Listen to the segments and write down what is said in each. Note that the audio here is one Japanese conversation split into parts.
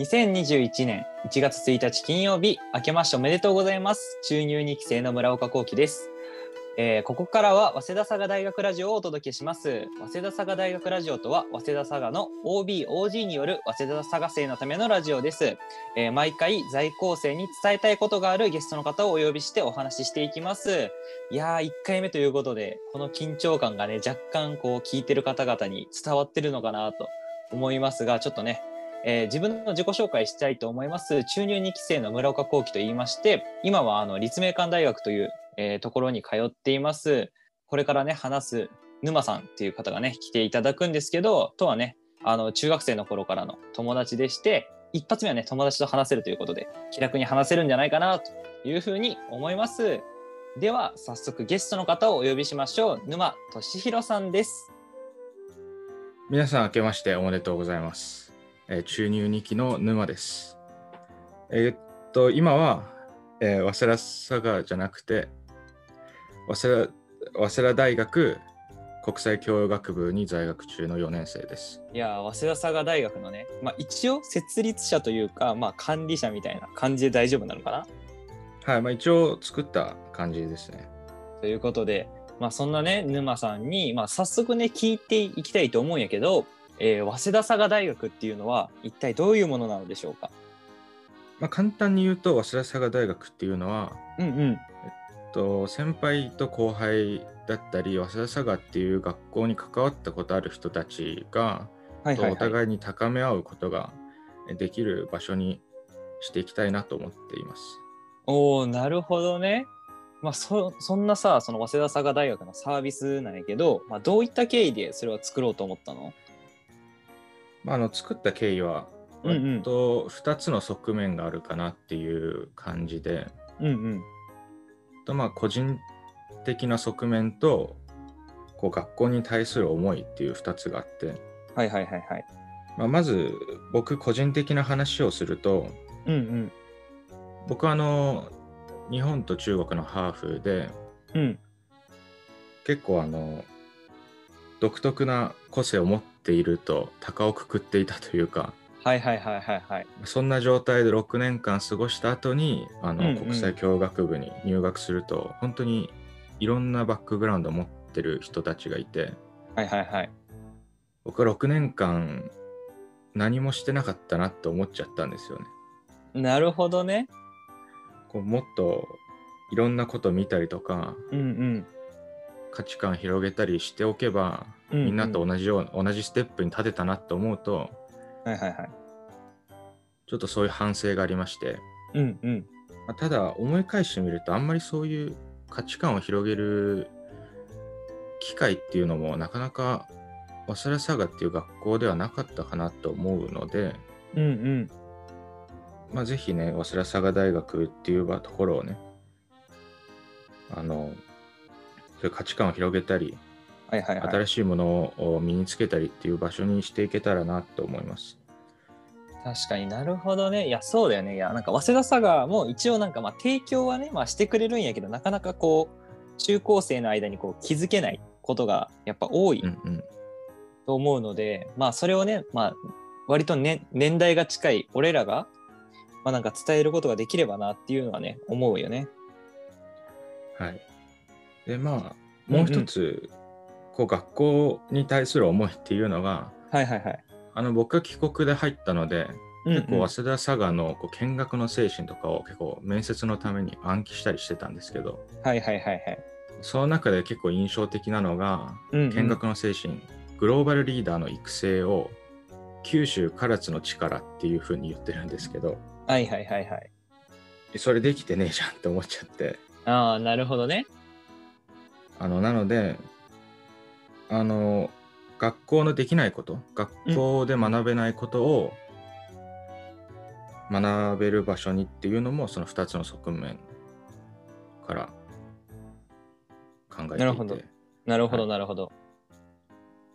2021年1月1日金曜日、明けましておめでとうございます。中入2期生の村岡幸喜です。えーここからは早稲田佐賀大学ラジオをお届けします。早稲田佐賀大学ラジオとは、早稲田佐賀の OB、OG による早稲田佐賀生のためのラジオです。えー毎回在校生に伝えたいことがあるゲストの方をお呼びしてお話ししていきます。いやー、1回目ということで、この緊張感がね、若干こう聞いてる方々に伝わってるのかなと思いますが、ちょっとね、えー自分の自己紹介したいと思います。中入2期生の村岡幸喜と言いまして、今はあの立命館大学という、えーところに通っています。これからね、話す沼さんっていう方がね、来ていただくんですけど、とはね、あの中学生の頃からの友達でして、一発目はね、友達と話せるということで、気楽に話せるんじゃないかなというふうに思います。では、早速ゲストの方をお呼びしましょう。沼俊弘さんです。皆さん明けましておめでとうございます。えー中入2期の沼です。えーっと、今は、えー早稲田佐賀じゃなくて、早稲田早稲田大学国際教養学部に在学中の4年生です。いやー早稲田佐賀大学のね、まあ、一応設立者というか、まあ、管理者みたいな感じで大丈夫なのかな？はい、まあ、一応作った感じですね。ということで、まあ、そんなね沼さんに、まあ、早速ね聞いていきたいと思うんやけど、えー早稲田佐賀大学っていうのは一体どういうものなのでしょうか？まあ、簡単に言うと、早稲田佐賀大学っていうのは、うんうんえっと先輩と後輩だったり、早稲田佐賀っていう学校に関わったことある人たちが、はいはい、はい、お互いに高め合うことができる場所にしていきたいなと思っています。おおなるほどね。まあそそんなさその早稲田佐賀大学のサービスなんやけど、まあ、どういった経緯でそれを作ろうと思ったの？まあ、あの作った経緯は、うんうん。割と2つの側面があるかなっていう感じで、うんうん。とまあ、個人的な側面とこう学校に対する思いっていう2つがあって、はいはいはいはい。まあ、まず僕個人的な話をするとうんうん。僕はあの日本と中国のハーフでうん。結構あの独特な個性を持っていると鷹をくくっていたというかはいはいはいはいはい。そんな状態で6年間過ごした後にあの、うんうん国際教学部に入学すると本当にいろんなバックグラウンドを持ってる人たちがいてはいはいはい。僕は6年間何もしてなかったなと思っちゃったんですよね。なるほどね。こうもっといろんなこと見たりとかうんうん。価値観広げたりしておけば、うんうんみんなと同じよう同じステップに立てたなと思うとはいはいはい。ちょっとそういう反省がありまして、うんうん。まあただ思い返してみるとあんまりそういう価値観を広げる機会っていうのもなかなか早稲田佐賀っていう学校ではなかったかなと思うので、うんうん。まあ、ぜひね早稲田佐賀大学っていう場ところをねあのそういう価値観を広げたりはいはいはい。新しいものを身につけたりっていう場所にしていけたらなと思います。確かになるほどね。いや、そうだよね。いや、なんか、早稲田佐賀も一応なんか、まあ、提供はね、まあ、してくれるんやけど、なかなかこう、中高生の間にこう気づけないことがやっぱ多いうんうん。と思うので、まあ、それをね、まあ、割と、ね、年代が近い俺らが、まあ、なんか伝えることができればなっていうのはね、思うよね。はい。で、まあ、もう一つ、こう学校に対する思いっていうのが、はいはいはい。あの僕が帰国で入ったので、うんうん結構早稲田佐賀のこう見学の精神とかを結構面接のために暗記したりしてたんですけど、はいはいはいはい。その中で結構印象的なのが、うんうん見学の精神、グローバルリーダーの育成を九州唐津の力っていうふうに言ってるんですけど、はいはいはいはい。それできてねえじゃんって思っちゃって、ああ、なるほどね。あのなので、あの、学校のできないこと、学校で学べないことを学べる場所にっていうのも、その2つの側面から考えていて。なるほどなるほどはいなるほど。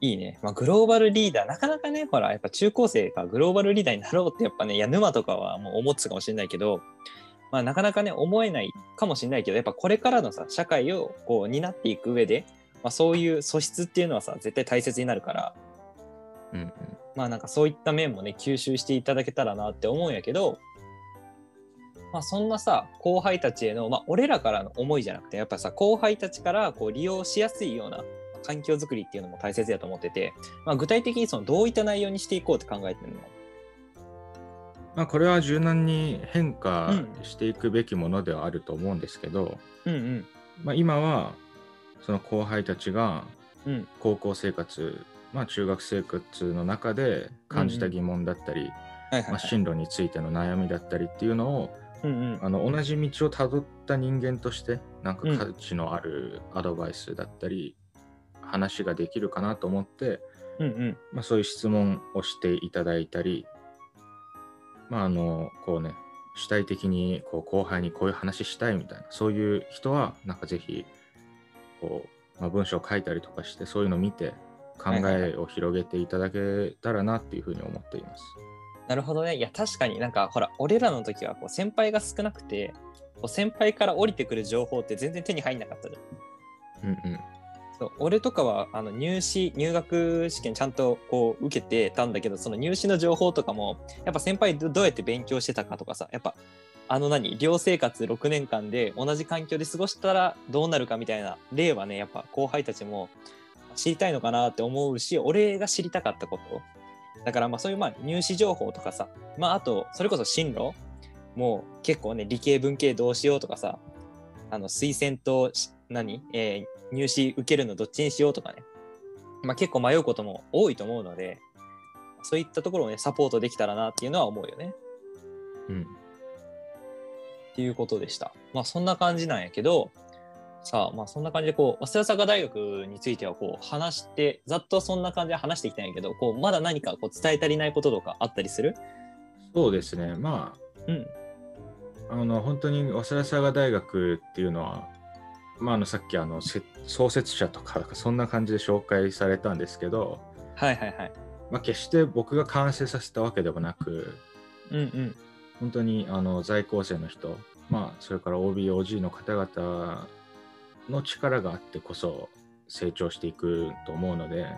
いいね。まあ、グローバルリーダー、なかなかね、ほら、やっぱ中高生がグローバルリーダーになろうって、やっぱね、いや、沼とかはもう思ってたかもしれないけど、まあ、なかなかね、思えないかもしれないけど、やっぱこれからのさ、社会をこう担っていく上で、まあ、そういう素質っていうのはさ、絶対大切になるから、うんうん。まあなんかそういった面もね吸収していただけたらなって思うんやけど、まあ、そんなさ後輩たちへの、まあ、俺らからの思いじゃなくてやっぱさ後輩たちからこう利用しやすいような環境づくりっていうのも大切だと思ってて、まあ、具体的にそのどういった内容にしていこうって考えてるのまあ、これは柔軟に変化していくべきものではあると思うんですけど、うんうん。まあ、今はその後輩たちがうん。高校生活、まあ、中学生活の中で感じた疑問だったり、ま進路についての悩みだったりっていうのをあの同じ道をたどった人間としてなんかうん価値のあるアドバイスだったり、話ができるかなと思って、まあ、そういう質問をしていただいたり、まああのこうね主体的にこう後輩にこういう話したいみたいなそういう人はなんかぜひこう、まあ、文章を書いたりとかしてそういうのを見て考えを広げていただけたらなっていうふうに思っています。なるほどね。いや確かになんかほら俺らの時はこう先輩が少なくてこう先輩から降りてくる情報って全然手に入んなかったじゃん。うんうんそう俺とかはあの入試入学試験ちゃんとこう受けてたんだけどその入試の情報とかもやっぱ先輩どうやって勉強してたかとかさやっぱあの何寮生活6年間で同じ環境で過ごしたらどうなるかみたいな例はねやっぱ後輩たちも知りたいのかなって思うし俺が知りたかったこと。だからまあそういうまあ入試情報とかさまああとそれこそ進路もう結構ね理系文系どうしようとかさあの推薦と何、えー入試受けるのどっちにしようとかね、まあ、結構迷うことも多いと思うのでそういったところをねサポートできたらなっていうのは思うよね。うん。っていうことでした。まあそんな感じなんやけどさあまあそんな感じでこう早稲田大学についてはこう話してざっとそんな感じで話していきたいんやけどこうまだ何かこう伝え足りないこととかあったりする？そうですね。まうん。ああの本当に早稲田大学っていうのはまあ、あのさっきあのせ創設者とかそんな感じで紹介されたんですけど、はいはいはい。まあ、決して僕が完成させたわけでもなくうんうん。本当にあの在校生の人、まあ、それから OBOG の方々の力があってこそ成長していくと思うので、はい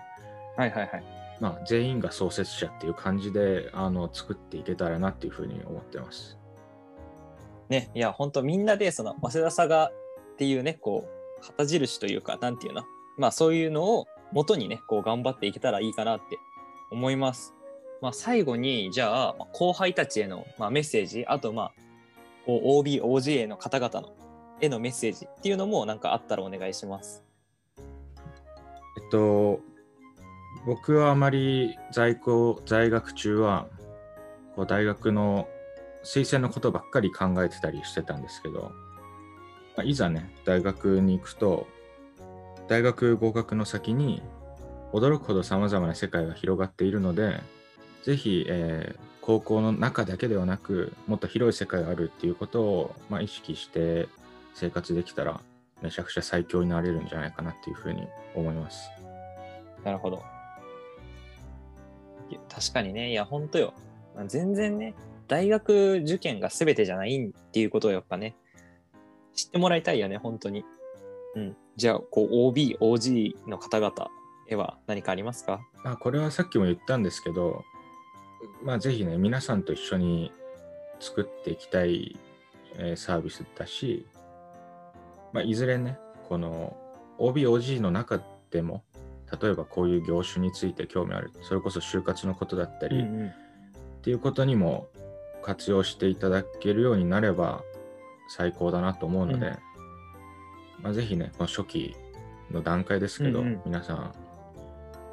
はいはい。まあ、全員が創設者っていう感じであの作っていけたらなっていうふうに思ってます。ねいや本当みんなでその早稲田佐賀っていうねこう旗印というかなんていうの？まあそういうのを元にねこう頑張っていけたらいいかなって思います。まあ、最後にじゃあ後輩たちへの、まあ、メッセージあとまあ OB、OG への方々のへのメッセージっていうのもなんかあったらお願いします。えっと、僕はあまり在校在学中はこう大学の推薦のことばっかり考えてたりしてたんですけど、まあいざね大学に行くと大学合格の先に驚くほどさまざまな世界が広がっているのでぜひ、えー高校の中だけではなくもっと広い世界があるっていうことを、まあ、意識して生活できたらめちゃくちゃ最強になれるんじゃないかなっていうふうに思います。なるほど。確かにね、いや、本当よ。全然ね、大学受験が全てじゃないっていうことをやっぱね、知ってもらいたいよね、本当に。うん。じゃあ、こう、OB、OG の方々へは何かありますか？まあ、これはさっきも言ったんですけど、まあ、ぜひね、皆さんと一緒に作っていきたい、えーサービスだし、まあ、いずれね、この OBOG の中でも、例えばこういう業種について興味ある、それこそ就活のことだったり、うんっていうことにも活用していただけるようになれば最高だなと思うので、うんまあ、ぜひね、この初期の段階ですけど、うんうん皆さん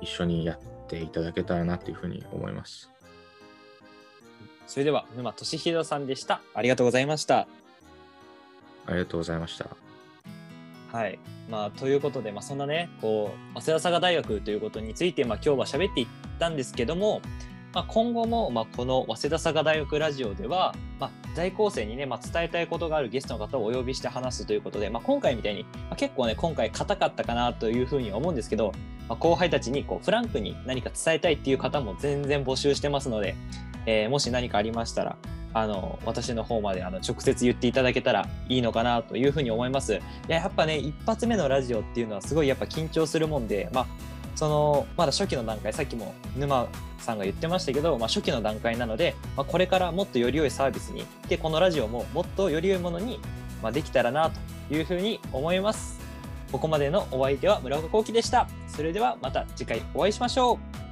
一緒にやっていただけたらなというふうに思います。それでは、沼俊弘さんでした。ありがとうございました。ありがとうございました。はい。まあ、ということで、まあ、そんなね、こう、早稲田佐賀大学ということについて、まあ、今日は喋っていったんですけども、まあ、今後も、まあ、この早稲田佐賀大学ラジオでは、まあ、在校生にね、まあ、伝えたいことがあるゲストの方をお呼びして話すということで、まあ、今回みたいに、まあ、結構ね、今回硬かったかなというふうに思うんですけど、まあ、後輩たちにこうフランクに何か伝えたいっていう方も全然募集してますので、えーもし何かありましたら、あの私の方まであの直接言っていただけたらいいのかなというふうに思います。いややっぱね一発目のラジオっていうのはすごいやっぱ緊張するもんで、まあ、そのまだ初期の段階さっきも沼さんが言ってましたけど、まあ、初期の段階なので、まあ、これからもっとより良いサービスにでこのラジオももっとより良いものに、まあ、できたらなというふうに思います。ここまでのお相手は村岡幸輝でした。それではまた次回お会いしましょう。